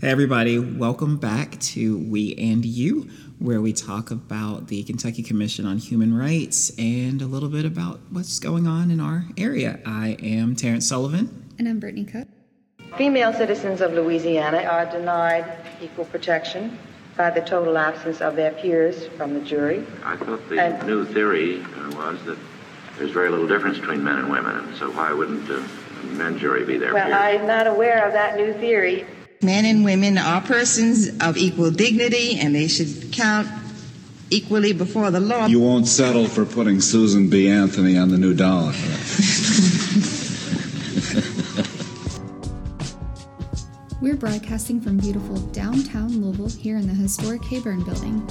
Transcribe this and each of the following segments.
Hey, everybody, welcome back to We and You, where we talk about the Kentucky Commission on Human Rights and a little bit about what's going on in our area. I am Terrance Sullivan. And I'm Brittany Cook. Female citizens of Louisiana are denied equal protection by the total absence of their peers from the jury. I thought the And- new theory uh, was that there's very little difference between men and women, and so why wouldn't a men jury be there? Well, peers? I'm not aware of that new theory. Men and women are persons of equal dignity and they should count equally before the law. You won't settle for putting Susan B. Anthony on the new dollar. We're broadcasting from beautiful downtown Louisville here in the historic Heyburn building.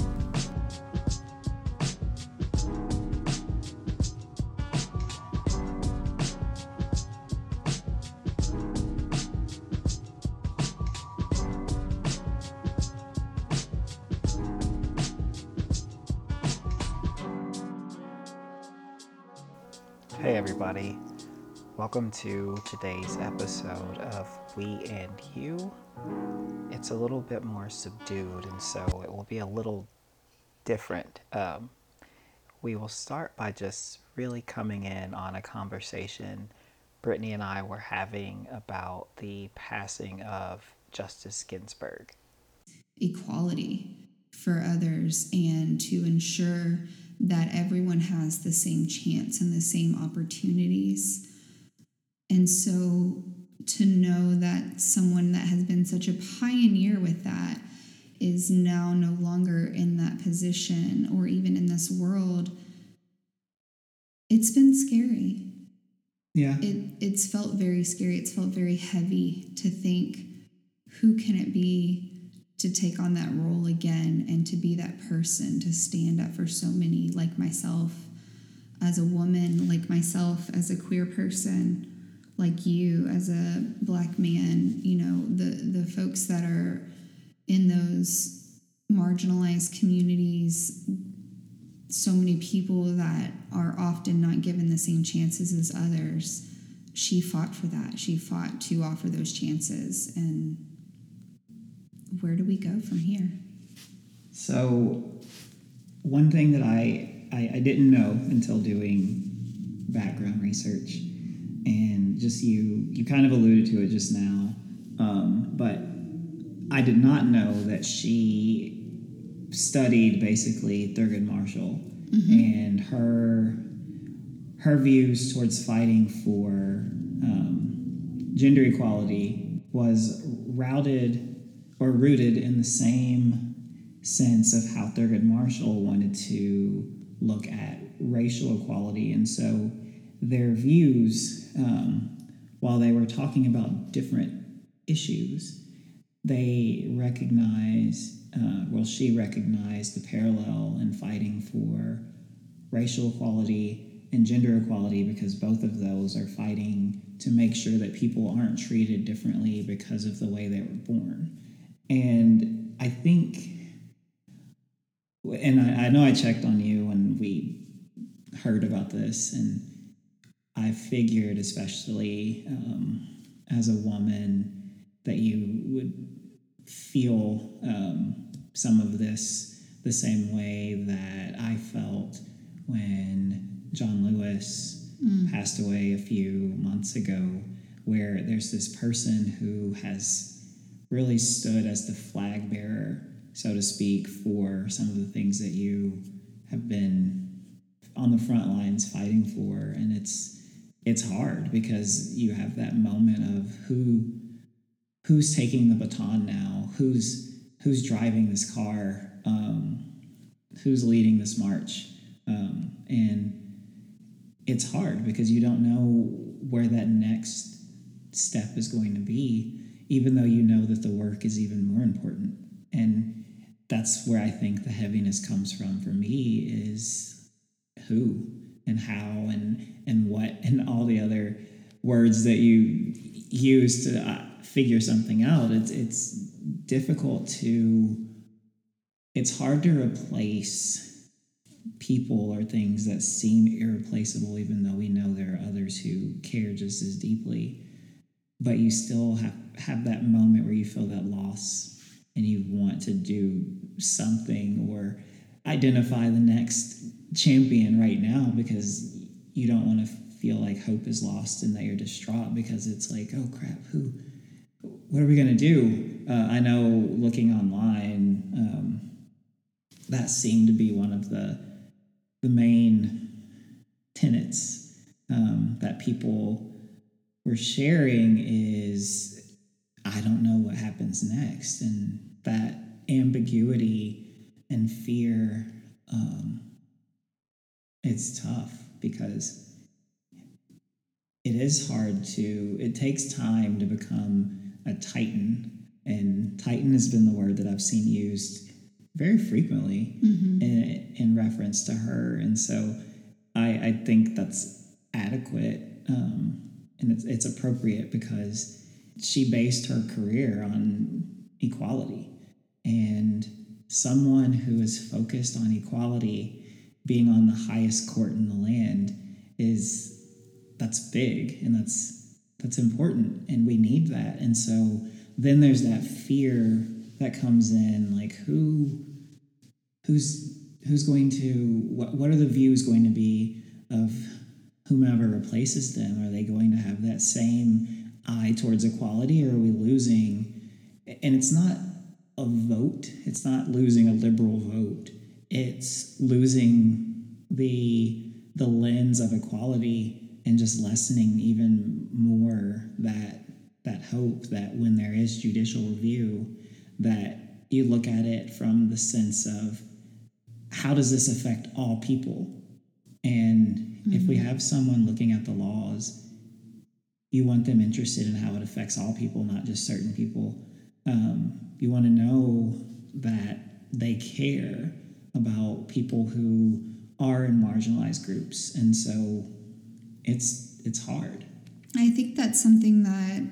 Welcome to today's episode of We and You. It's a little bit more subdued, and so it will be a little different. Um, we will start by just really coming in on a conversation Brittany and I were having about the passing of Justice Ginsburg. equality for others and to ensure that everyone has the same chance and the same opportunities. And so to know that someone that has been such a pioneer with that is now no longer in that position or even in this world, it's been scary. Yeah. it it's felt very scary. It's felt very heavy to think who can it be to take on that role again and to be that person to stand up for so many like myself as a woman like myself as a queer person like you as a black man you know the the folks that are in those marginalized communities so many people that are often not given the same chances as others. She fought for that. She fought to offer those chances. And where do we go from here? So, one thing that I, I, I didn't know until doing background research, and just you you kind of alluded to it just now, um, but I did not know that she studied basically Thurgood Marshall and her her views towards fighting for um, gender equality was routed or rooted in the same sense of how Thurgood Marshall wanted to look at racial equality. And so their views, um, while they were talking about different issues, they recognize, uh, well, she recognized the parallel in fighting for racial equality and gender equality because both of those are fighting to make sure that people aren't treated differently because of the way they were born. And I think, and I, I know I checked on you when we heard about this, and I figured, especially um, as a woman, that you would feel um, some of this the same way that I felt when John Lewis passed away a few months ago, where there's this person who has really stood as the flag bearer, so to speak, for some of the things that you have been on the front lines fighting for, and it's it's hard because you have that moment of who who's taking the baton now, who's who's driving this car, um, who's leading this march, um, and it's hard because you don't know where that next step is going to be, even though you know that the work is even more important. And that's where I think the heaviness comes from for me is who and how and and what and all the other words that you use to uh, figure something out. It's it's difficult to it's hard to replace people or things that seem irreplaceable, even though we know there are others who care just as deeply. But you still have have that moment where you feel that loss and you want to do something or identify the next champion right now because you don't want to feel like hope is lost and that you're distraught because it's like, oh crap, who, what are we going to do? Uh, I know looking online, um, that seemed to be one of the the main tenets um, that people were sharing is I don't know what happens next, and that ambiguity and fear. Um, it's tough because it is hard to. It takes time to become a titan, and titan has been the word that I've seen used very frequently Mm-hmm. in, in reference to her. And so I, I think that's adequate um, and it's, it's appropriate because she based her career on equality. And someone who is focused on equality being on the highest court in the land is that's big and that's that's important and we need that. And so then there's that fear that comes in like who who's who's going to what, what are the views going to be of whomever replaces them? Are they going to have that same eye towards equality or are we losing? And it's not a vote. It's not losing a liberal vote it's losing the the lens of equality and just lessening even more that that hope that when there is judicial review that you look at it from the sense of how does this affect all people? And if we have someone looking at the laws you want them interested in how it affects all people not just certain people. Um, you want to know that they care about people who are in marginalized groups and so it's it's hard I think that's something that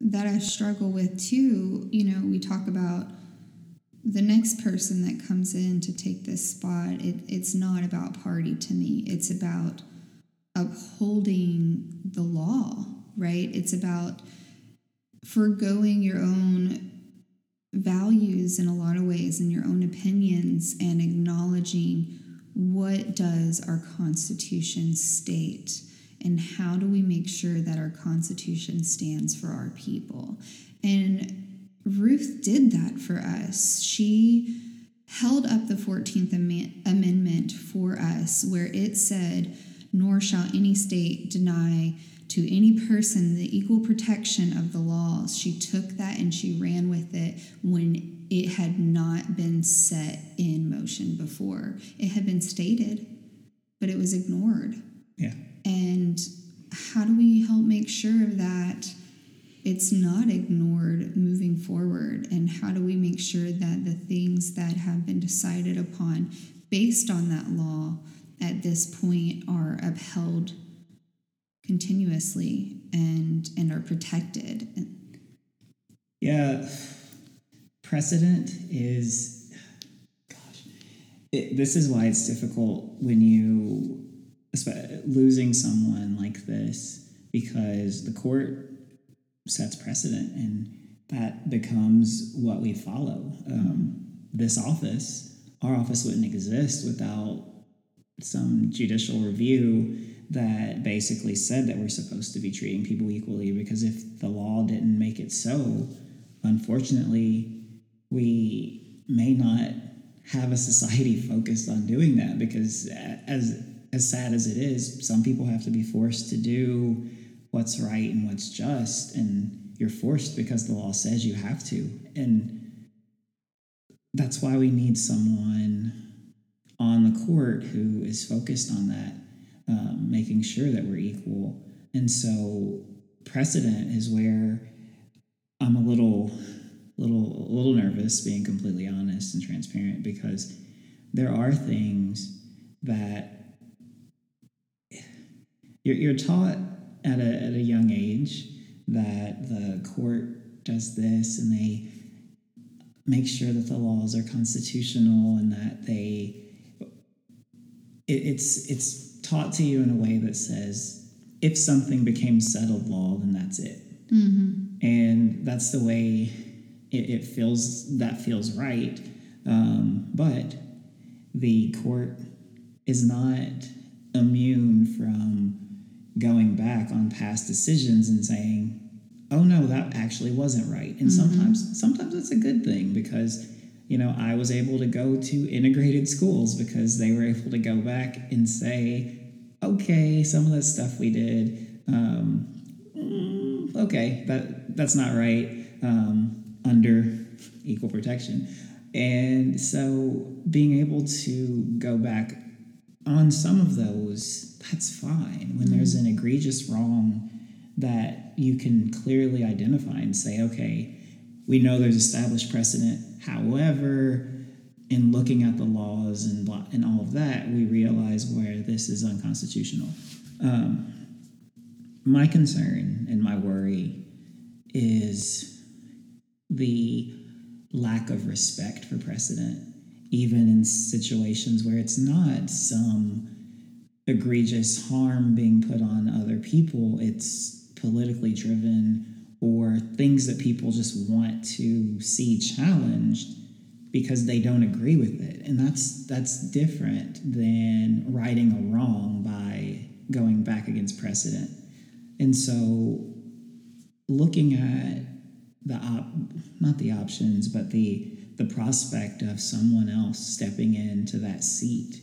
that I struggle with too. You know, we talk about the next person that comes in to take this spot. It, it's not about party to me. It's about upholding the law, right? It's about foregoing your own values in a lot of ways and your own opinions and acknowledging what does our constitution state and how do we make sure that our constitution stands for our people. And ruth did that for us. She held up the 14th Am- amendment for us where it said nor shall any state deny to any person the equal protection of the laws. She took that and she ran with it when it had not been set in motion before. It had been stated, but it was ignored. yeah And how do we help make sure that it's not ignored moving forward? And how do we make sure that the things that have been decided upon based on that law at this point are upheld continuously and and are protected? Yeah, precedent is, gosh, it, this is why it's difficult when you losing someone like this because the court sets precedent and that becomes what we follow. Um, this office, our office wouldn't exist without some judicial review that basically said that we're supposed to be treating people equally because if the law didn't make it so, unfortunately, we may not have a society focused on doing that because as as sad as it is, some people have to be forced to do what's right and what's just and you're forced because the law says you have to. And that's why we need someone on the court who is focused on that, um, making sure that we're equal. And so precedent is where I'm a little, little, a little nervous, being completely honest and transparent, because there are things that you're, you're taught at a, at a young age that the court does this and they make sure that the laws are constitutional and that they it, it's it's taught to you in a way that says if something became settled law then that's it Mm-hmm. and that's the way it, it feels. That feels right, um, but the court is not immune from going back on past decisions and saying, "Oh no, that actually wasn't right." And sometimes, sometimes it's a good thing because you know I was able to go to integrated schools because they were able to go back and say, "Okay, some of the stuff we did, um, mm, okay, that that's not right um, under equal protection." And so, being able to go back on some of those, that's fine. When there's an egregious wrong that you can clearly identify and say, okay, we know there's established precedent. However, in looking at the laws and and all of that, we realize where this is unconstitutional. Um, my concern and my worry is the lack of respect for precedent, even in situations where it's not some egregious harm being put on other people, it's politically driven or things that people just want to see challenged because they don't agree with it. And that's that's different than righting a wrong by going back against precedent. And so looking at the op- not the options but the the prospect of someone else stepping into that seat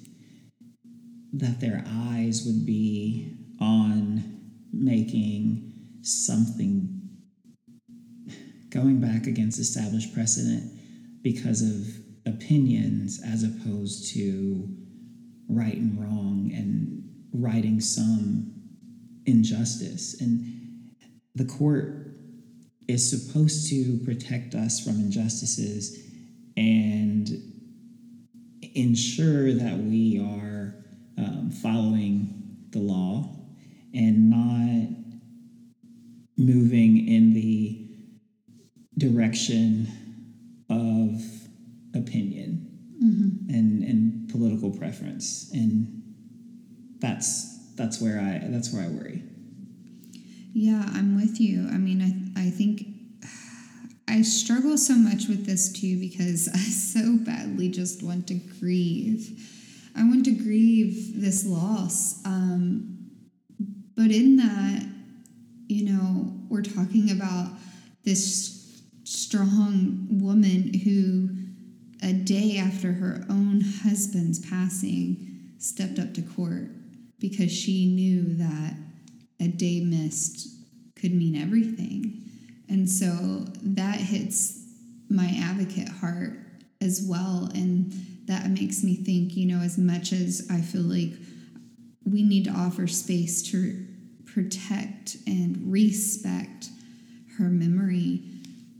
that their eyes would be on making something going back against established precedent because of opinions as opposed to right and wrong and righting some injustice. And the court is supposed to protect us from injustices and ensure that we are um, following the law and not moving in the direction of opinion and, and political preference and that's that's where I that's where I worry. Yeah, I'm with you. I mean, I, I think I struggle so much with this too because I so badly just want to grieve. I want to grieve this loss. Um, but in that, you know, we're talking about this strong woman who, a day after her own husband's passing, stepped up to court because she knew that a day missed could mean everything. And so that hits my advocate heart as well. And that makes me think, you know, as much as I feel like we need to offer space to protect and respect her memory,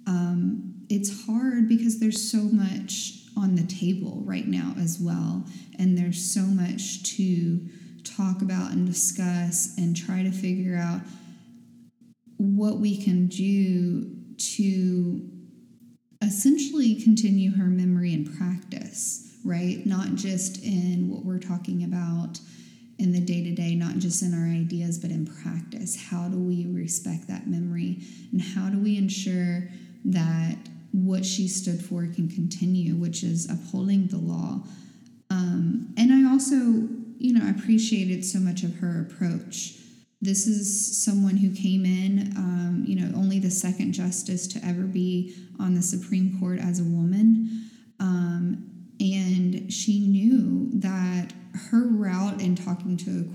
um, it's hard because there's so much on the table right now as well. And there's so much to talk about and discuss and try to figure out what we can do to essentially continue her memory and practice, right? Not just in what we're talking about in the day to day, not just in our ideas, but in practice. How do we respect that memory? And how do we ensure that what she stood for can continue, which is upholding the law? Um, and I also, you know, appreciated so much of her approach. This is someone who came in, um, you know, only the second justice to ever be on the Supreme Court as a woman. Um, and she knew that her route in talking to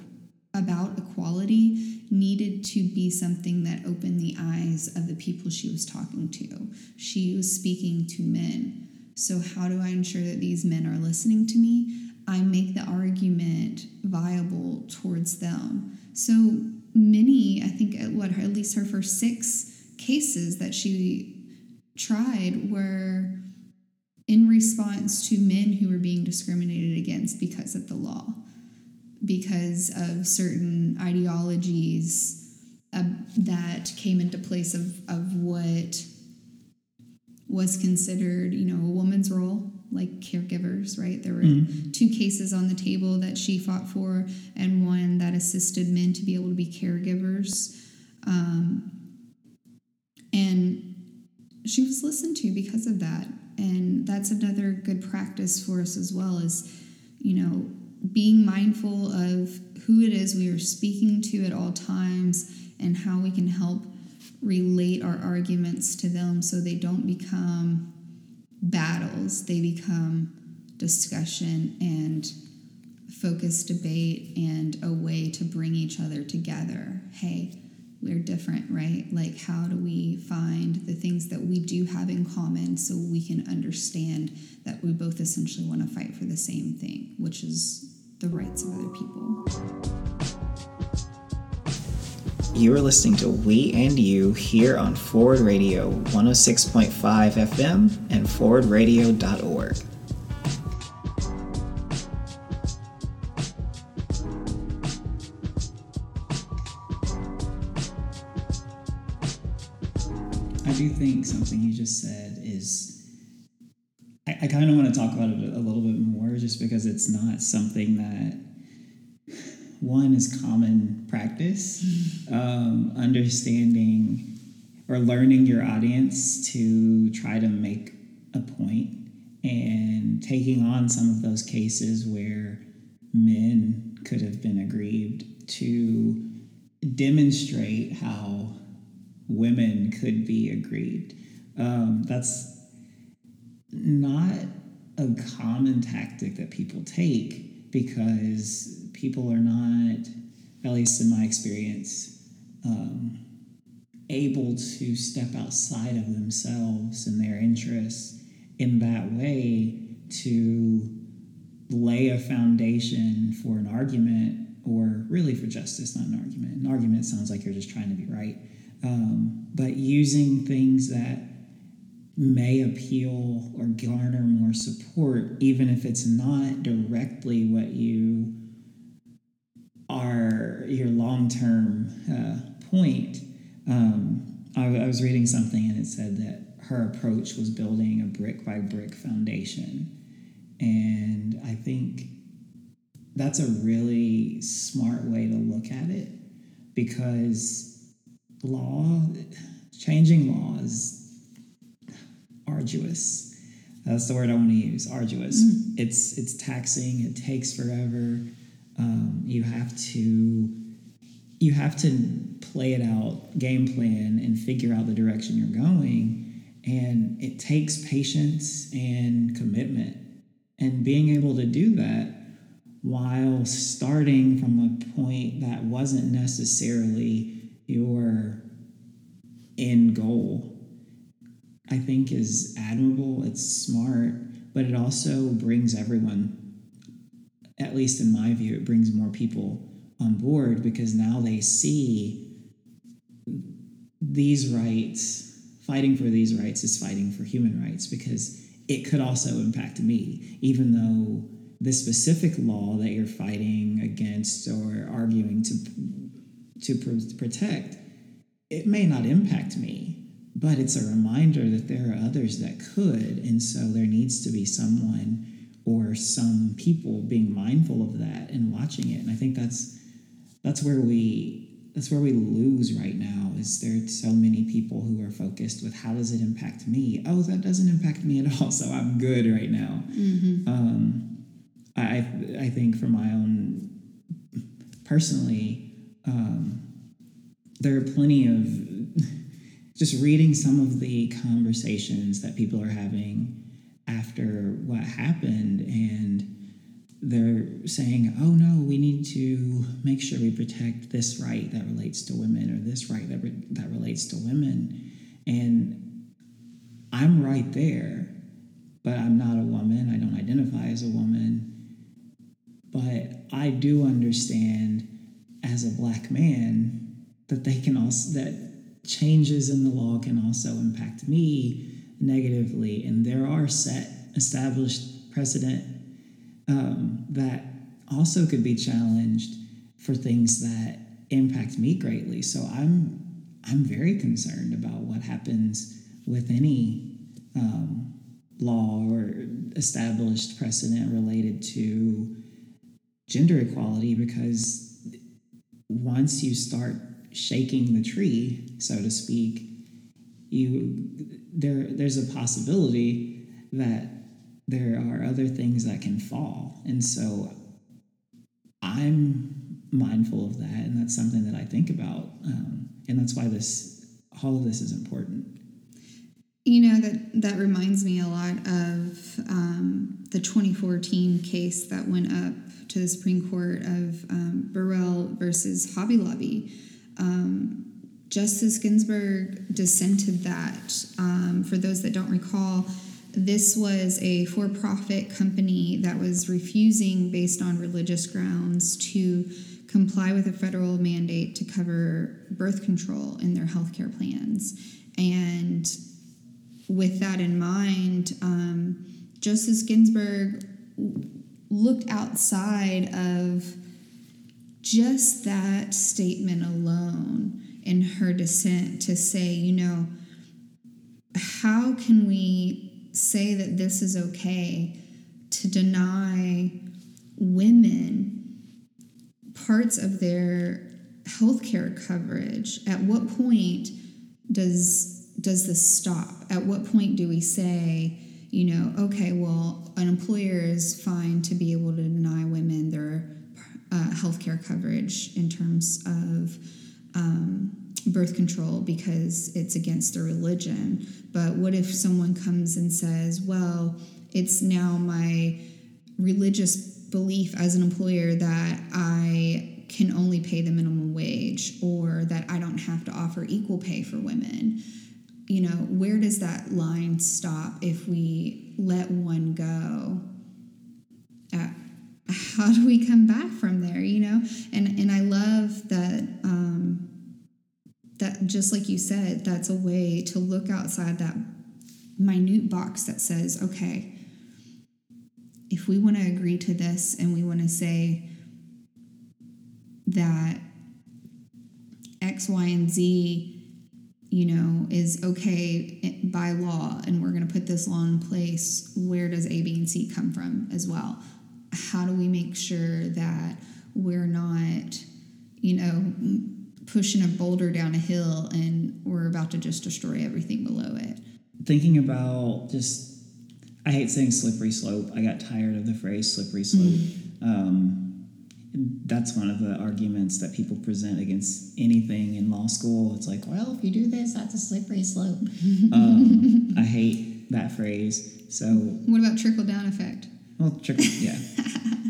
about equality needed to be something that opened the eyes of the people she was talking to. She was speaking to men. So, how do I ensure that these men are listening to me? I make the argument viable towards them. So many, I think, at what at least her first six cases that she tried were in response to men who were being discriminated against because of the law, because of certain ideologies uh, that came into place of, of what was considered, you know, a woman's role, like caregivers, right? There were two cases on the table that she fought for, and one that assisted men to be able to be caregivers. Um, And she was listened to because of that. And that's another good practice for us as well is, you know, being mindful of who it is we are speaking to at all times and how we can help relate our arguments to them so they don't become battles, they become discussion and focused debate and a way to bring each other together. Hey, we're different, right? Like, how do we find the things that we do have in common so we can understand that we both essentially want to fight for the same thing, which is the rights of other people? You are listening to We and You here on Forward Radio 106.5 FM and forwardradio.org. think something you just said is. I, I kind of want to talk about it a little bit more just because it's not something that one is common practice, um, understanding or learning your audience to try to make a point and taking on some of those cases where men could have been aggrieved to demonstrate how women could be aggrieved. Um, that's not a common tactic that people take because people are not, at least in my experience, um, able to step outside of themselves and their interests in that way to lay a foundation for an argument or really for justice, not an argument. An argument sounds like you're just trying to be right. Um, but using things that may appeal or garner more support, even if it's not directly what you are your long term uh, point. Um, I, I was reading something and it said that her approach was building a brick by brick foundation. And I think that's a really smart way to look at it because law, changing law is arduous. That's the word I want to use. Arduous. Mm. It's it's taxing. It takes forever. Um, you have to you have to play it out, game plan, and figure out the direction you're going. And it takes patience and commitment. And being able to do that while starting from a point that wasn't necessarily your end goal, I think is admirable. It's smart, but it also brings everyone at least in my view, it brings more people on board because now they see these rights, fighting for these rights is fighting for human rights because it could also impact me, even though the specific law that you're fighting against or arguing to to protect, it may not impact me, but it's a reminder that there are others that could, and so there needs to be someone or some people being mindful of that and watching it. And I think that's that's where we that's where we lose right now is there so many people who are focused with how does it impact me oh that doesn't impact me at all so i'm good right now mm-hmm. um, I, I think for my own personally um, there are plenty of just reading some of the conversations that people are having after what happened and they're saying, oh no, we need to make sure we protect this right that relates to women or this right that, re- that relates to women. And I'm right there, but I'm not a woman. I don't identify as a woman. But I do understand as a black man that they can also, that changes in the law can also impact me negatively. And there are set established precedent um, that also could be challenged for things that impact me greatly. So I'm I'm very concerned about what happens with any um, law or established precedent related to gender equality because once you start shaking the tree, so to speak, you there there's a possibility that there are other things that can fall. And so i'm mindful of that and that's something that i think about um, and that's why this all of this is important. You know that that reminds me a lot of um, the 2014 case that went up to the Supreme Court of um, Burwell versus Hobby Lobby. Um, Justice Ginsburg dissented that. Um, for those that don't recall, this was a for profit company that was refusing, based on religious grounds, to comply with a federal mandate to cover birth control in their healthcare plans. And with that in mind, um, Justice Ginsburg looked outside of just that statement alone in her dissent to say, you know, how can we say that this is okay to deny women parts of their healthcare coverage? At what point does does this stop? At what point do we say, you know, okay, well, an employer is fine to be able to deny women their uh, health care coverage in terms of um, birth control because it's against their religion. But what if someone comes and says, well, it's now my religious belief as an employer that I can only pay the minimum wage or that I don't have to offer equal pay for women? You know, where does that line stop if we let one go? Uh, how do we come back from there? You know, and and I love that. Um, that just like you said, that's a way to look outside that minute box that says, okay, if we want to agree to this and we want to say that X, Y, and Z you know, is okay by law and we're going to put this law in place, where does A, B, and C come from as well? How do we make sure that we're not, you know, pushing a boulder down a hill and we're about to just destroy everything below it? Thinking about just, I hate saying slippery slope. I got tired of the phrase slippery slope. Mm-hmm. Um, that's one of the arguments that people present against anything in law school. It's like, well, if you do this, that's a slippery slope. um, I hate that phrase. So, what about trickle down effect? Well, trickle, yeah,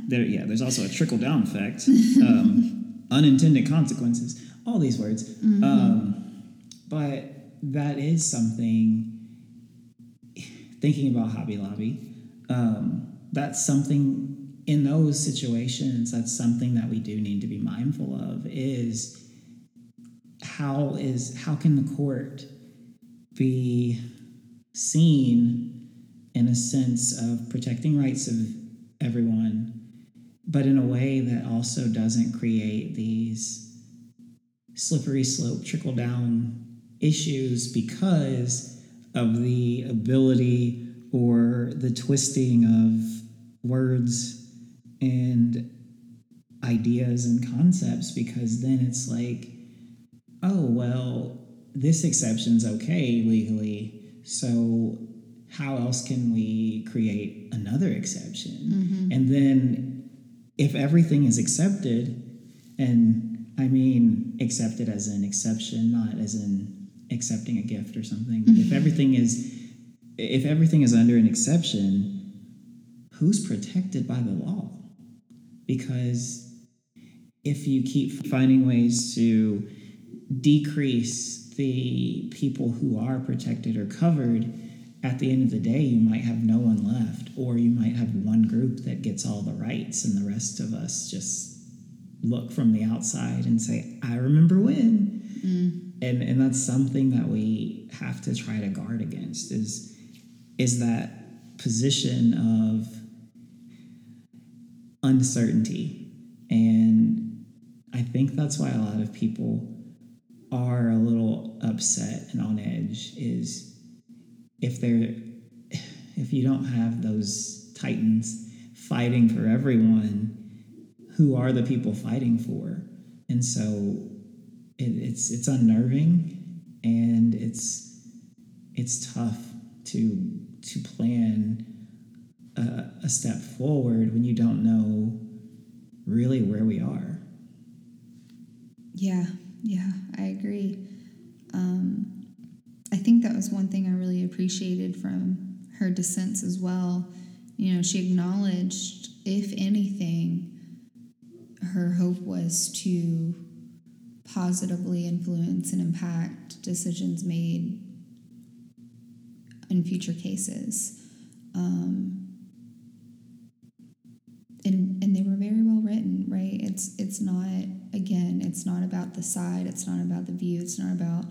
there, yeah. There's also a trickle down effect, um, unintended consequences. All these words, mm-hmm. um, but that is something. Thinking about Hobby Lobby, um, that's something in those situations, that's something that we do need to be mindful of is how is how can the court be seen in a sense of protecting rights of everyone, but in a way that also doesn't create these slippery slope trickle down issues because of the ability or the twisting of words and ideas and concepts because then it's like, oh, well, this exception's okay legally. So how else can we create another exception? Mm-hmm. And then if everything is accepted, and I mean accepted as an exception, not as in accepting a gift or something. Mm-hmm. If everything is if everything is under an exception, who's protected by the law? Because if you keep finding ways to decrease the people who are protected or covered, at the end of the day, you might have no one left, or you might have one group that gets all the rights, and the rest of us just look from the outside and say, I remember when. Mm. And, and that's something that we have to try to guard against is, is that position of uncertainty. And I think that's why a lot of people are a little upset and on edge is if they're if you don't have those titans fighting for everyone who are the people fighting for and so it, it's it's unnerving and it's it's tough to to plan a, a step forward when you don't know really where we are. Yeah, yeah, I agree. Um, I think that was one thing I really appreciated from her dissents as well. You know, she acknowledged, if anything, her hope was to positively influence and impact decisions made in future cases. Um, and and they were very well written, right? It's it's not again, it's not about the side, it's not about the view, it's not about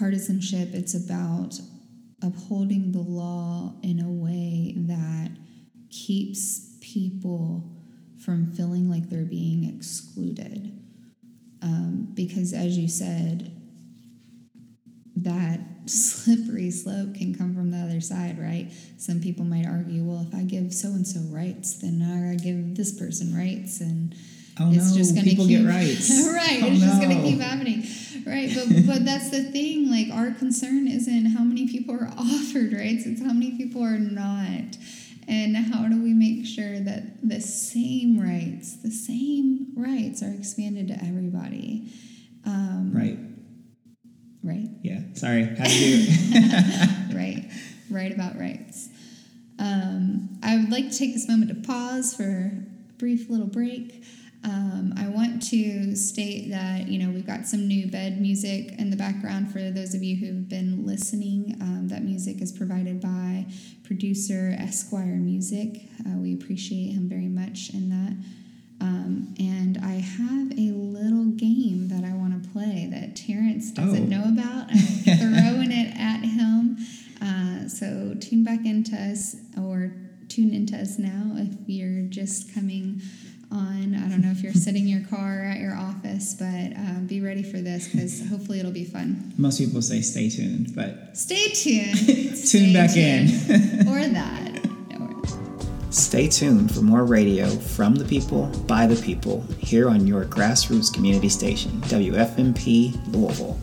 partisanship. It's about upholding the law in a way that keeps people from feeling like they're being excluded. Um, because, as you said, that slippery slope can come from the other side, right? Some people might argue, well, if I give so and so rights, then I give this person rights, and oh, it's no, just going to keep get rights. right. Oh, it's no. just going to keep happening, right? But but that's the thing. Like our concern isn't how many people are offered rights; it's how many people are not. And how do we make sure that the same rights, the same rights, are expanded to everybody? Um, right right? Yeah, sorry, do right, right about rights. Um, I would like to take this moment to pause for a brief little break. Um, I want to state that you know we've got some new bed music in the background for those of you who've been listening. Um, that music is provided by producer Esquire Music. Uh, we appreciate him very much in that. Um, and I have a little game that I want to play that Terrance doesn't oh. know about. I'm throwing it at him. Uh, so tune back into us or tune into us now if you're just coming on. I don't know if you're sitting in your car at your office, but uh, be ready for this because hopefully it'll be fun. Most people say stay tuned, but stay tuned. tune stay back tuned. in. or that. Stay tuned for more radio from the people, by the people, here on your grassroots community station, WFMP Louisville.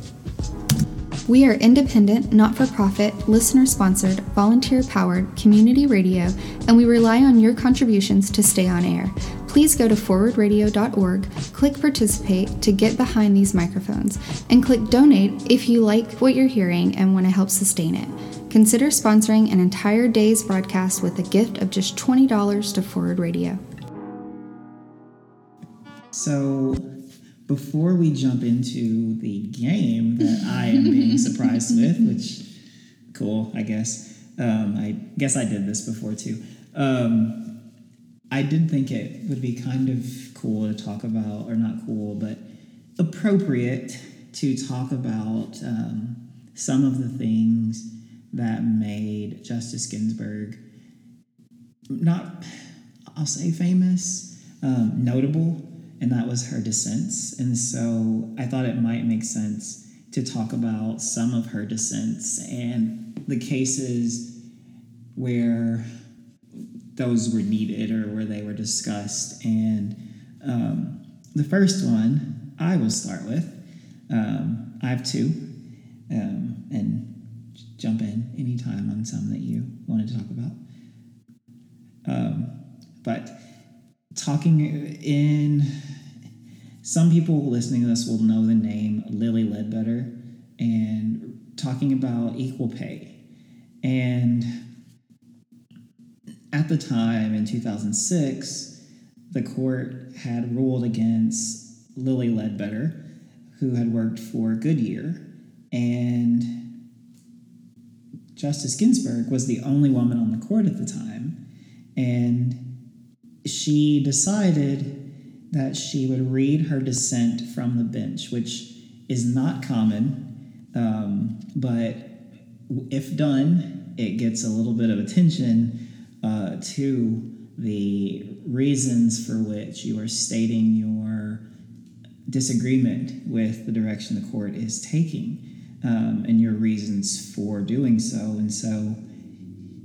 We are independent, not for profit, listener sponsored, volunteer powered community radio, and we rely on your contributions to stay on air. Please go to forwardradio.org, click participate to get behind these microphones, and click donate if you like what you're hearing and want to help sustain it. Consider sponsoring an entire day's broadcast with a gift of just $20 to Forward Radio. So, before we jump into the game that I am being surprised with, which cool, I guess. Um, I guess I did this before too. Um, I did think it would be kind of cool to talk about, or not cool, but appropriate to talk about um, some of the things that made Justice Ginsburg not, I'll say famous, um, notable, and that was her dissents. And so I thought it might make sense to talk about some of her dissents and the cases where those were needed or where they were discussed. And um, the first one I will start with. Um, I have two, um, and jump in anytime on some that you wanted to talk about. Um, but talking in, some people listening to this will know the name Lilly Ledbetter and talking about equal pay. And at the time in 2006, the court had ruled against Lilly Ledbetter, who had worked for Goodyear. And Justice Ginsburg was the only woman on the court at the time, and she decided that she would read her dissent from the bench, which is not common, um, but if done, it gets a little bit of attention uh, to the reasons for which you are stating your disagreement with the direction the court is taking um, and your reasons for doing so. And so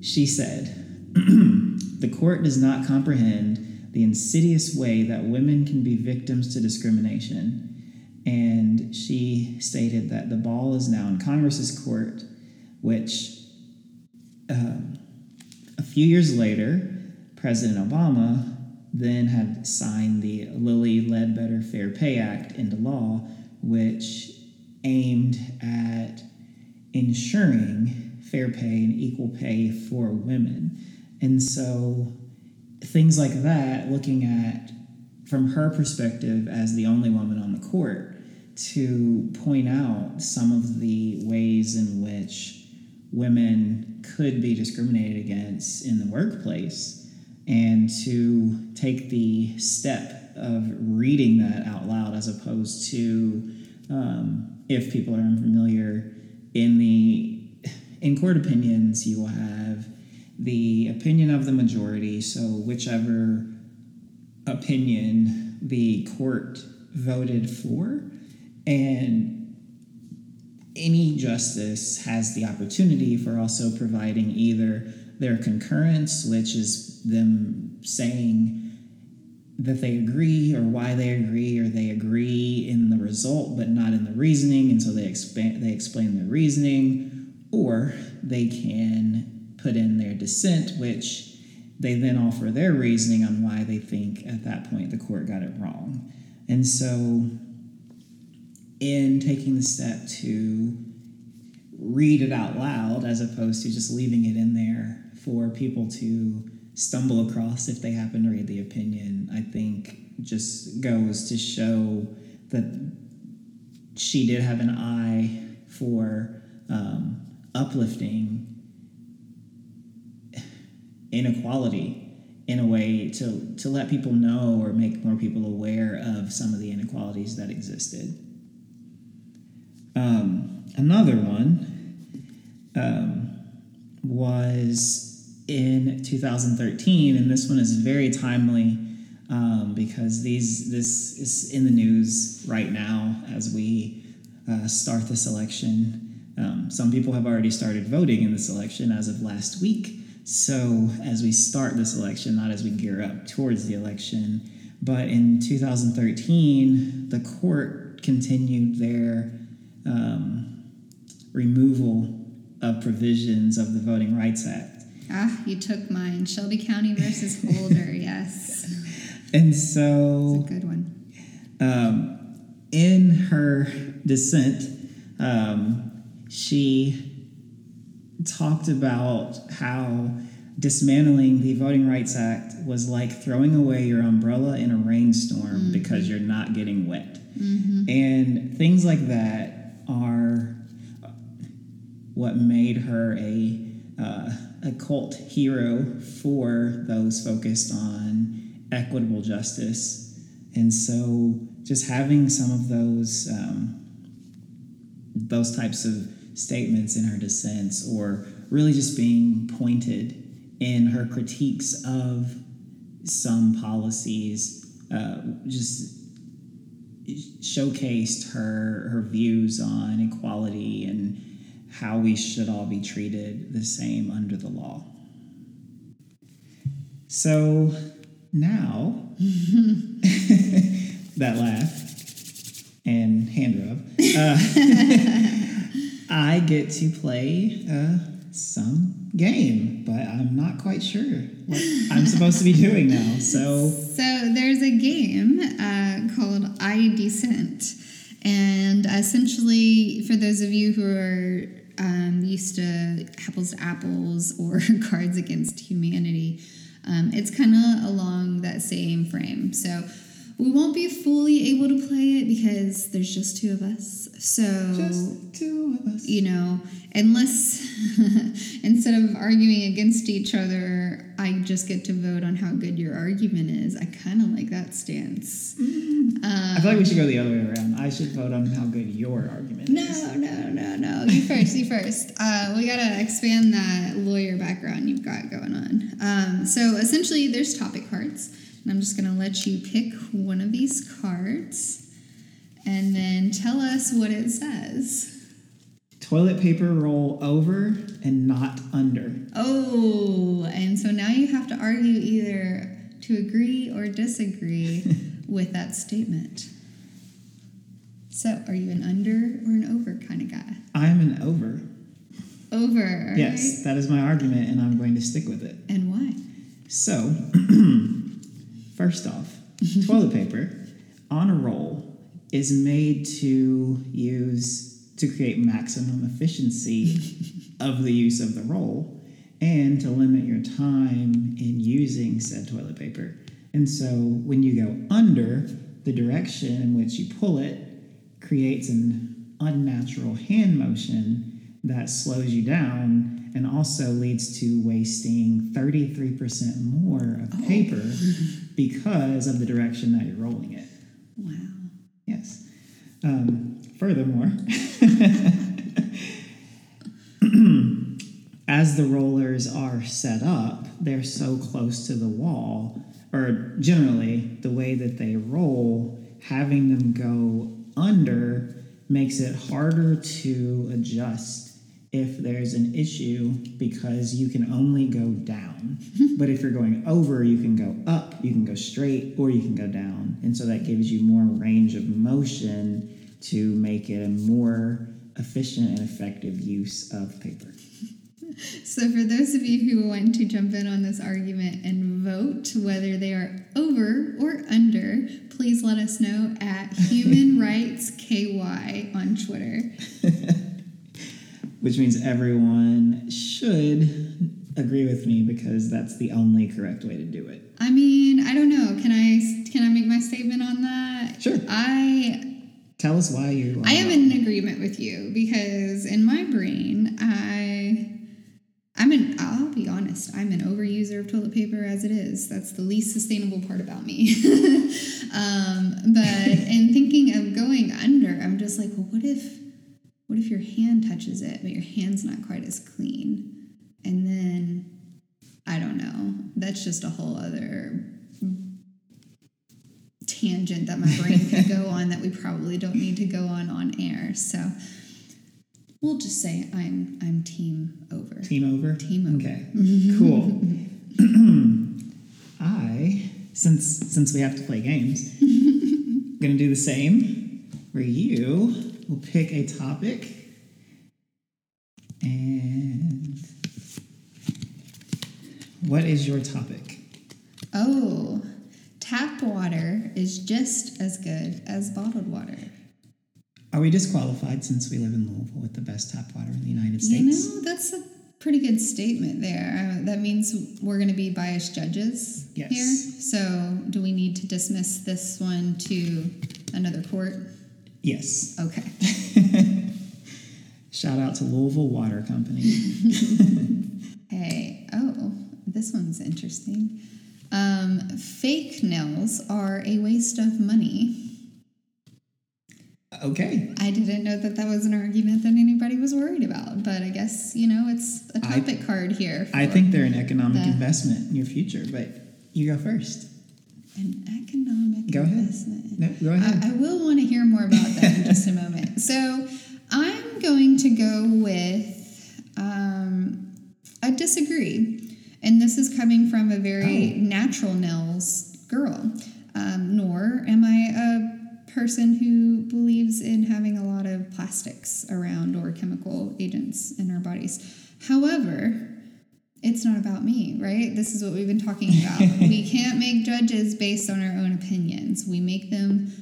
she said, The court does not comprehend the insidious way that women can be victims to discrimination. And she stated that the ball is now in Congress's court which um, a few years later, President Obama then had signed the Lilly Ledbetter Fair Pay Act into law, which aimed at ensuring fair pay and equal pay for women. And so things like that, looking at from her perspective as the only woman on the court, to point out some of the ways in which women could be discriminated against in the workplace and to take the step of reading that out loud as opposed to um, if people are unfamiliar in the in court opinions you will have the opinion of the majority so whichever opinion the court voted for and any justice has the opportunity for also providing either their concurrence, which is them saying that they agree or why they agree, or they agree in the result but not in the reasoning, and so they expand they explain their reasoning, or they can put in their dissent, which they then offer their reasoning on why they think at that point the court got it wrong. And so in taking the step to read it out loud as opposed to just leaving it in there for people to stumble across if they happen to read the opinion, I think just goes to show that she did have an eye for um, uplifting inequality in a way to, to let people know or make more people aware of some of the inequalities that existed. Um, another one um, was in 2013, and this one is very timely um, because these this is in the news right now as we uh, start this election. Um, some people have already started voting in this election as of last week. So, as we start this election, not as we gear up towards the election, but in 2013, the court continued their um, removal of provisions of the Voting Rights Act. Ah, you took mine. Shelby County versus Holder, yes. And so. It's a good one. Um, in her dissent, um, she talked about how dismantling the Voting Rights Act was like throwing away your umbrella in a rainstorm mm-hmm. because you're not getting wet. Mm-hmm. And things like that are what made her a uh, a cult hero for those focused on equitable justice, and so just having some of those um, those types of statements in her dissents, or really just being pointed in her critiques of some policies, uh, just showcased her her views on equality and how we should all be treated the same under the law. So now that laugh and hand rub, uh, I get to play uh, some game, but I'm not quite sure what I'm supposed to be doing now. So, so there's a game uh, called I Dissent, and essentially, for those of you who are um, used to apples to apples or Cards Against Humanity, um, it's kind of along that same frame. So. We won't be fully able to play it because there's just two of us. So, just two of us. You know, unless instead of arguing against each other, I just get to vote on how good your argument is. I kind of like that stance. Mm. Um, I feel like we should go the other way around. I should vote on how good your argument no, is. No, no, no, no. You first. you first. Uh, we gotta expand that lawyer background you've got going on. Um, so essentially, there's topic cards, and I'm just gonna let you pick one of these cards. And then tell us what it says toilet paper roll over and not under. Oh, and so now you have to argue either to agree or disagree with that statement. So, are you an under or an over kind of guy? I'm an over. over. Yes, right? that is my argument, and I'm going to stick with it. And why? So, first off, toilet paper on a roll is made to use to create maximum efficiency of the use of the roll and to limit your time in using said toilet paper. And so, when you go under, the direction in which you pull it creates an unnatural hand motion that slows you down and also leads to wasting 33% more of paper because of the direction that you're rolling it. Wow. Yes. Um, furthermore, as the rollers are set up, they're so close to the wall, or generally, the way that they roll, having them go under makes it harder to adjust if there's an issue because you can only go down. but if you're going over, you can go up, you can go straight, or you can go down. And so that gives you more range of motion to make it a more efficient and effective use of paper. So, for those of you who want to jump in on this argument and vote whether they are over or under, please let us know at Human Rights KY on Twitter. Which means everyone should agree with me because that's the only correct way to do it. I mean, I don't know. Can I can I make my statement on that? Sure. I Tell us why you. I am in agreement with you because in my brain, I I'm an I'll be honest, I'm an overuser of toilet paper as it is. That's the least sustainable part about me. um, but in thinking of going under, I'm just like, well, what if what if your hand touches it, but your hand's not quite as clean? And then I don't know. That's just a whole other tangent that my brain could go on that we probably don't need to go on on air. So we'll just say I'm I'm team over. Team over? Team over. Okay. Cool. I since since we have to play games, I'm gonna do the same where you will pick a topic and what is your topic? Oh, tap water is just as good as bottled water. Are we disqualified since we live in Louisville with the best tap water in the United States? You know, that's a pretty good statement there. Uh, that means we're going to be biased judges Yes. here. So, do we need to dismiss this one to another court? Yes. Okay. Shout out to Louisville Water Company. Hey, oh, this one's interesting. Um, fake nails are a waste of money. Okay. I didn't know that that was an argument that anybody was worried about, but I guess you know it's a topic card here. I think they're an economic the- investment in your future, but you go first. An economic Go ahead. No, go ahead. I, I will want to hear more about that in just a moment. So I'm going to go with um, I disagree, and this is coming from a very Oh. natural nails girl. Um, nor am I a person who believes in having a lot of plastics around or chemical agents in our bodies. However, it's not about me, right? This is what we've been talking about. we can't make judges based on our own opinions. We make them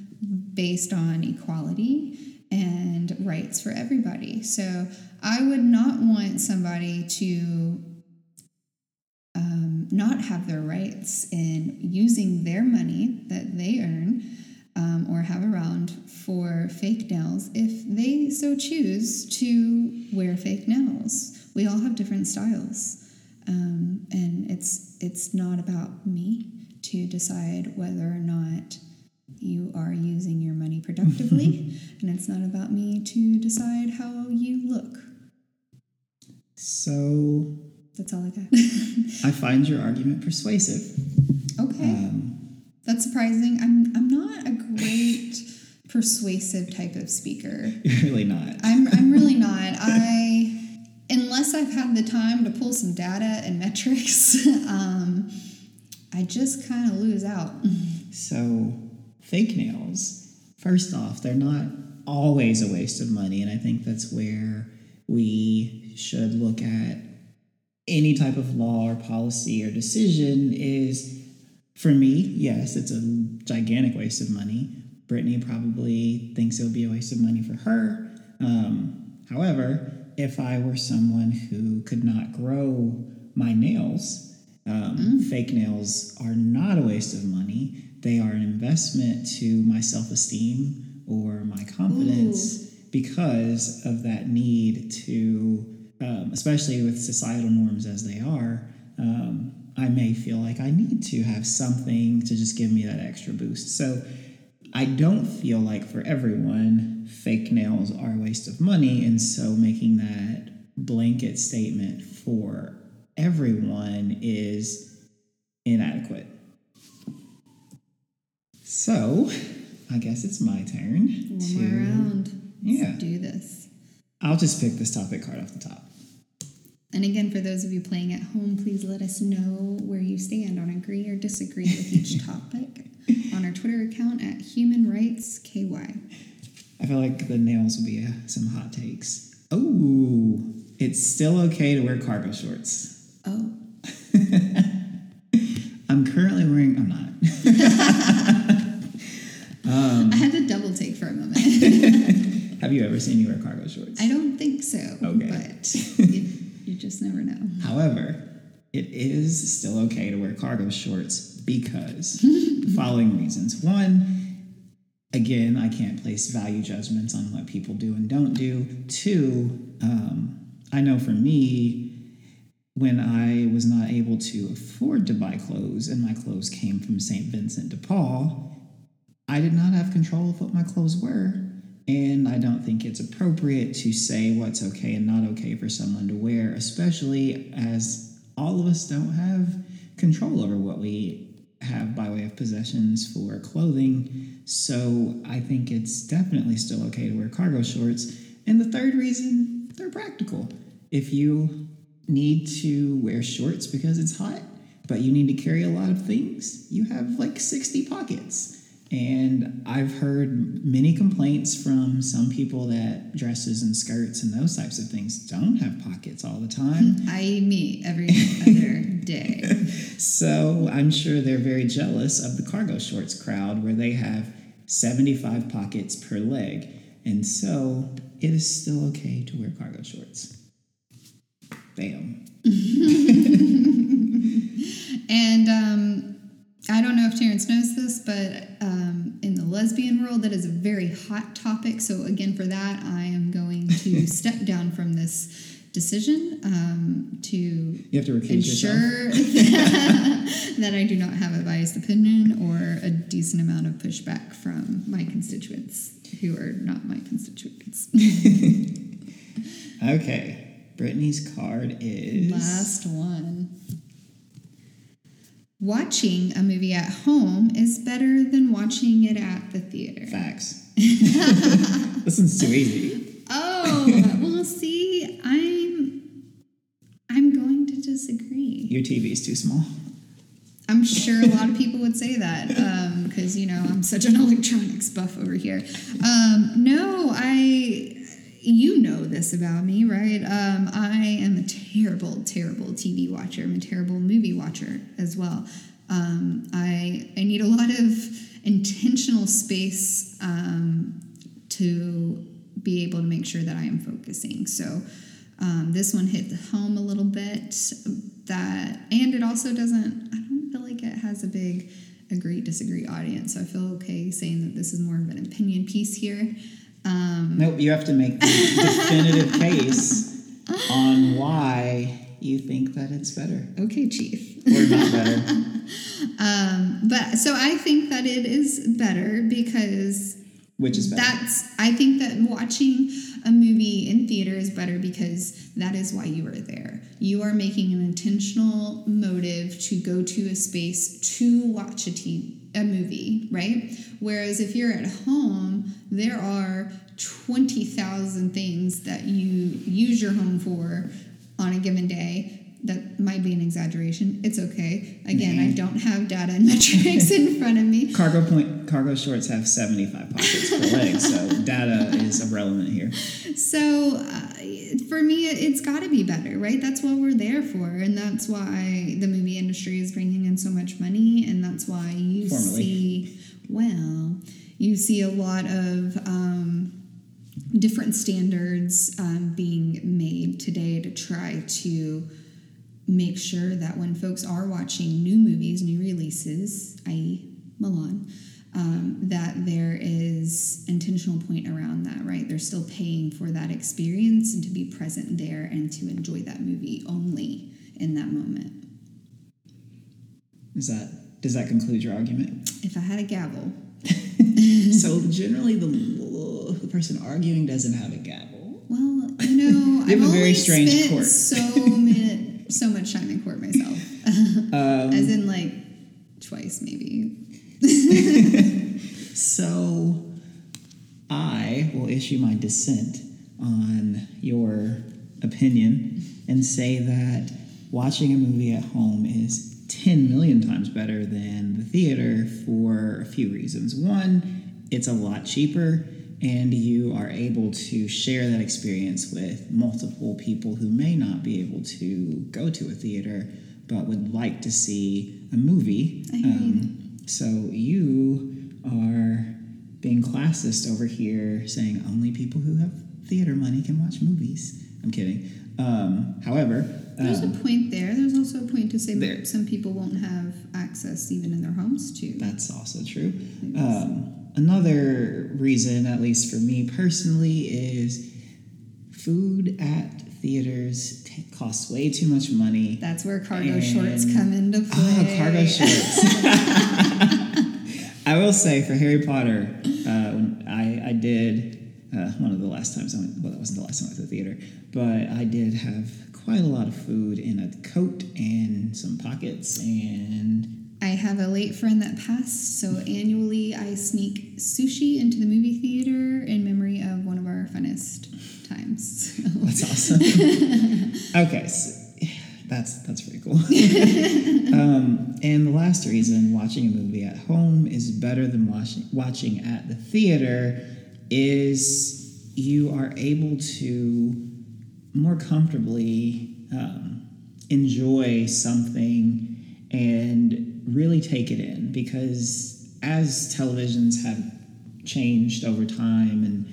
based on equality and rights for everybody. So I would not want somebody to um, not have their rights in using their money that they earn um, or have around for fake nails if they so choose to wear fake nails. We all have different styles, um, and it's it's not about me to decide whether or not you are using your money productively, and it's not about me to decide how you look. So That's all I got. I find your argument persuasive. okay. Um, That's surprising. I'm I'm not a great persuasive type of speaker. you're really not. I'm I'm really not. I unless I've had the time to pull some data and metrics, um, I just kind of lose out. So, fake nails, first off, they're not always a waste of money. And I think that's where we should look at any type of law or policy or decision is for me, yes, it's a gigantic waste of money. Brittany probably thinks it would be a waste of money for her. Um, however, if I were someone who could not grow my nails, um, fake nails are not a waste of money. They are an investment to my self esteem or my confidence because of that need to, um, especially with societal norms as they are. Um, I may feel like I need to have something to just give me that extra boost. So I don't feel like for everyone, fake nails are a waste of money. And so making that blanket statement for everyone is inadequate. So I guess it's my turn. One to, more round. Yeah. Let's do this. I'll just pick this topic card off the top. And again, for those of you playing at home, please let us know where you stand on agree or disagree with each topic on our Twitter account at Human Rights KY. I feel like the nails will be uh, some hot takes. Oh, it's still okay to wear cargo shorts. Oh, I'm currently wearing. I'm not. I had to double take for a moment. Have you ever seen me wear cargo shorts? I don't think so, Okay. but you, you just never know. However, it is still okay to wear cargo shorts because the following reasons. One, again, I can't place value judgments on what people do and don't do. Two, um, I know for me, when I was not able to afford to buy clothes and my clothes came from St. Vincent de Paul, I did not have control of what my clothes were. And I don't think it's appropriate to say what's okay and not okay for someone to wear, especially as all of us don't have control over what we have by way of possessions for clothing. So I think it's definitely still okay to wear cargo shorts. And the third reason, they're practical. If you need to wear shorts because it's hot, but you need to carry a lot of things, you have like 60 pockets. And I've heard many complaints from some people that dresses and skirts and those types of things don't have pockets all the time. I meet every other day. So I'm sure they're very jealous of the cargo shorts crowd where they have 75 pockets per leg. And so it is still okay to wear cargo shorts. Bam. And um, I don't know if Terrance knows this, but um, in the lesbian world, that is a very hot topic. So, again, for that, I am going to step down from this decision um, to You have to ensure that I do not have a biased opinion or a decent amount of pushback from my constituents who are not my constituents. Okay. Brittany's card is. Last one. Watching a movie at home is better than watching it at the theater. Facts. this one's too easy. Oh, well, see, I'm I'm going to disagree. Your TV is too small. I'm sure a lot of people would say that because you know I'm such an electronics buff over here. Um, no, I you know this about me, right? Um, I am a terrible, terrible TV watcher. I'm a terrible movie watcher as well. Um, I I need a lot of intentional space um, to be able to make sure that I am focusing. So. Um, this one hit the home a little bit that and it also doesn't i don't feel like it has a big agree disagree audience so i feel okay saying that this is more of an opinion piece here um, Nope, you have to make the definitive case on why you think that it's better okay chief or not better. um, but so i think that it is better because Which is better? That's I think that watching a movie in theater is better because that is why you are there. You are making an intentional motive to go to a space to watch a TV a movie, right? Whereas if you're at home, there are 20,000 things that you use your home for on a given day. That might be an exaggeration. It's okay. Again, I don't have data and metrics in front of me. Cargo point cargo shorts have 75 pockets per leg, so data is irrelevant here. So, uh, for me, it- it's got to be better, right? That's what we're there for, and that's why the movie industry is bringing in so much money, and that's why you Formerly. see, well, you see a lot of um, different standards um, being made today to try to make sure that when folks are watching new movies, new releases, i.e., Mulan, um, that there is intentional point around that, right? They're still paying for that experience and to be present there and to enjoy that movie only in that moment. Is that does that conclude your argument? If I had a gavel, so generally, the the person arguing doesn't have a gavel. well, you know, You have I've a very strange spent court. so many, so much time in court myself, Um, as in like twice maybe. So I will issue my dissent on your opinion and say that watching a movie at home is 10 million times better than the theater for a few reasons. One, it's a lot cheaper and you are able to share that experience with multiple people who may not be able to go to a theater but would like to see a movie. I you. Um, so you are being classist over here, saying only people who have theater money can watch movies. I'm kidding. Um, however, There's um, a point there. There's also a point to say There. some people won't have access even in their homes to. that's also true. Another reason, at least for me personally, is food at theaters t- costs way too much money. That's where cargo And- shorts come into play. Oh, cargo shorts. I will say for Harry Potter, uh, when I, I did uh, one of the last times I went, well, that wasn't the last time I went to the theater, but I did have quite a lot of food in a coat and some pockets and I have a late friend that passed, so annually I sneak sushi into the movie theater in memory of one of our funnest times. So- that's awesome. okay, so that's that's pretty cool. um, and the last reason watching a movie at home is better than watching watching at the theater is you are able to more comfortably um, enjoy something and really take it in because as televisions have changed over time and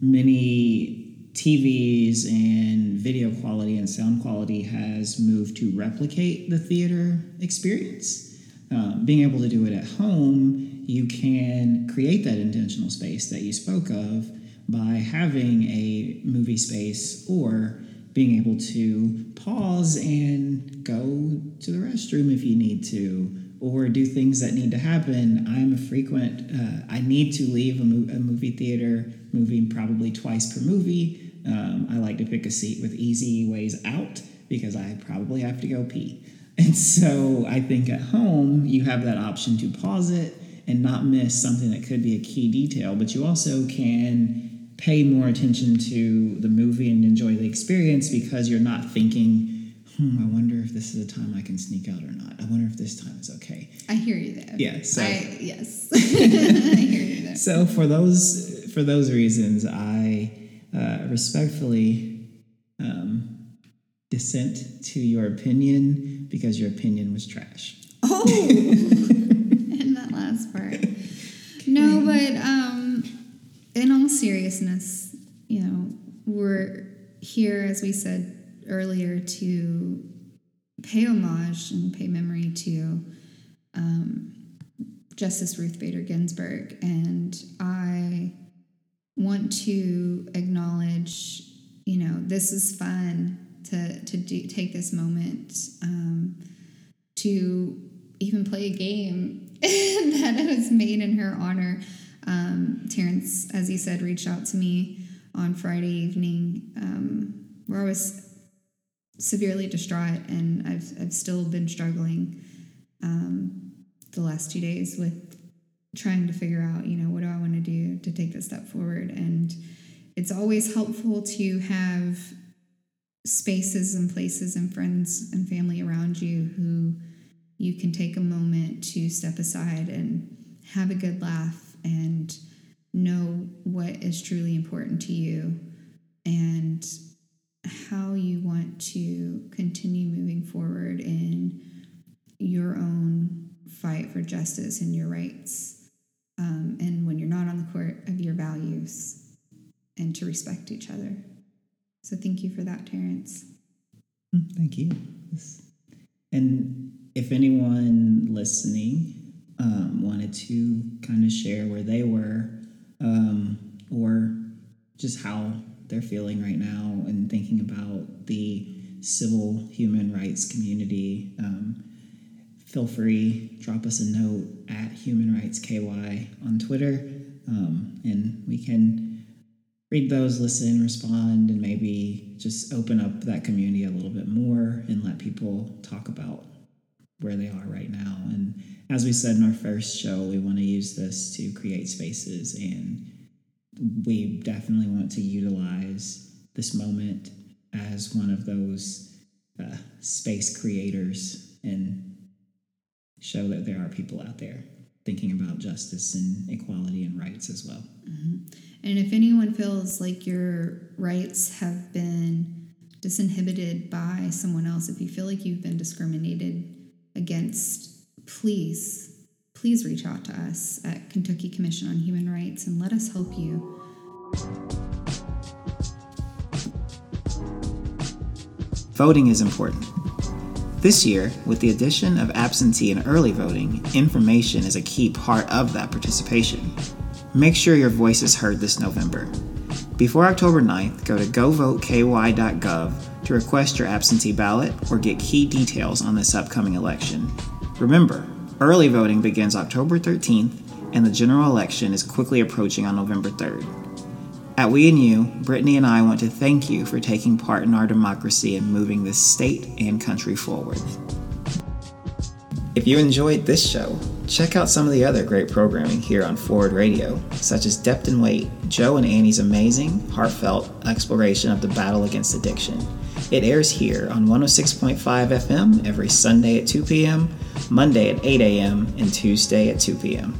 many TVs and video quality and sound quality has moved to replicate the theater experience. Um, being able to do it at home, you can create that intentional space that you spoke of by having a movie space or being able to pause and go to the restroom if you need to or do things that need to happen. I'm a frequent, uh, I need to leave a, mo- a movie theater movie probably twice per movie. Um, I like to pick a seat with easy ways out because I probably have to go pee. And so I think at home, you have that option to pause it and not miss something that could be a key detail, but you also can pay more attention to the movie and enjoy the experience because you're not thinking, hmm, I wonder if this is a time I can sneak out or not. I wonder if this time is okay. I hear you there. Yeah, so- I, yes. I hear you there. So for those for those reasons, I uh, respectfully um, dissent to your opinion because your opinion was trash. Oh, and that last part. No, but um, in all seriousness, you know, we're here, as we said earlier, to pay homage and pay memory to um, Justice Ruth Bader Ginsburg, and I want to acknowledge, you know, this is fun to to do take this moment. Um, to even play a game that was made in her honor. Um, Terrance, as he said, reached out to me on Friday evening, um, where I was severely distraught, and I've, I've still been struggling um, the last two days with trying to figure out, you know, what do I want to do to take this step forward. And it's always helpful to have spaces and places and friends and family around you who you can take a moment to step aside and have a good laugh and know what is truly important to you and how you want to continue moving forward in your own fight for justice and your rights. Um, and when you're not on the court of your values, and to respect each other. So thank you for that, Terrance. Mm, thank you. And if anyone listening um, wanted to kind of share where they were um, or just how they're feeling right now and thinking about the civil human rights community, um, feel free, drop us a note at Human Rights KY on Twitter, um, and we can read those, listen, respond, and maybe just open up that community a little bit more and let people talk about where they are right now. And as we said in our first show, we want to use this to create spaces, and we definitely want to utilize this moment as one of those uh, space creators and show that there are people out there thinking about justice and equality and rights as well. Mm-hmm. And if anyone feels like your rights have been disinhibited by someone else, if you feel like you've been discriminated against, please, please reach out to us at Kentucky Commission on Human Rights and let us help you. Voting is important. This year, with the addition of absentee and early voting, information is a key part of that participation. Make sure your voice is heard this November. Before October 9th, go to govoteky.gov to request your absentee ballot or get key details on this upcoming election. Remember, early voting begins October 13th and the general election is quickly approaching on November 3rd. At We and You, Brittany and I want to thank you for taking part in our democracy and moving this state and country forward. If you enjoyed this show, check out some of the other great programming here on Forward Radio, such as Depth and Weight, Joe and Annie's amazing, heartfelt exploration of the battle against addiction. It airs here on 106.5 FM every Sunday at 2 p.m., Monday at 8 a.m., and Tuesday at 2 p.m.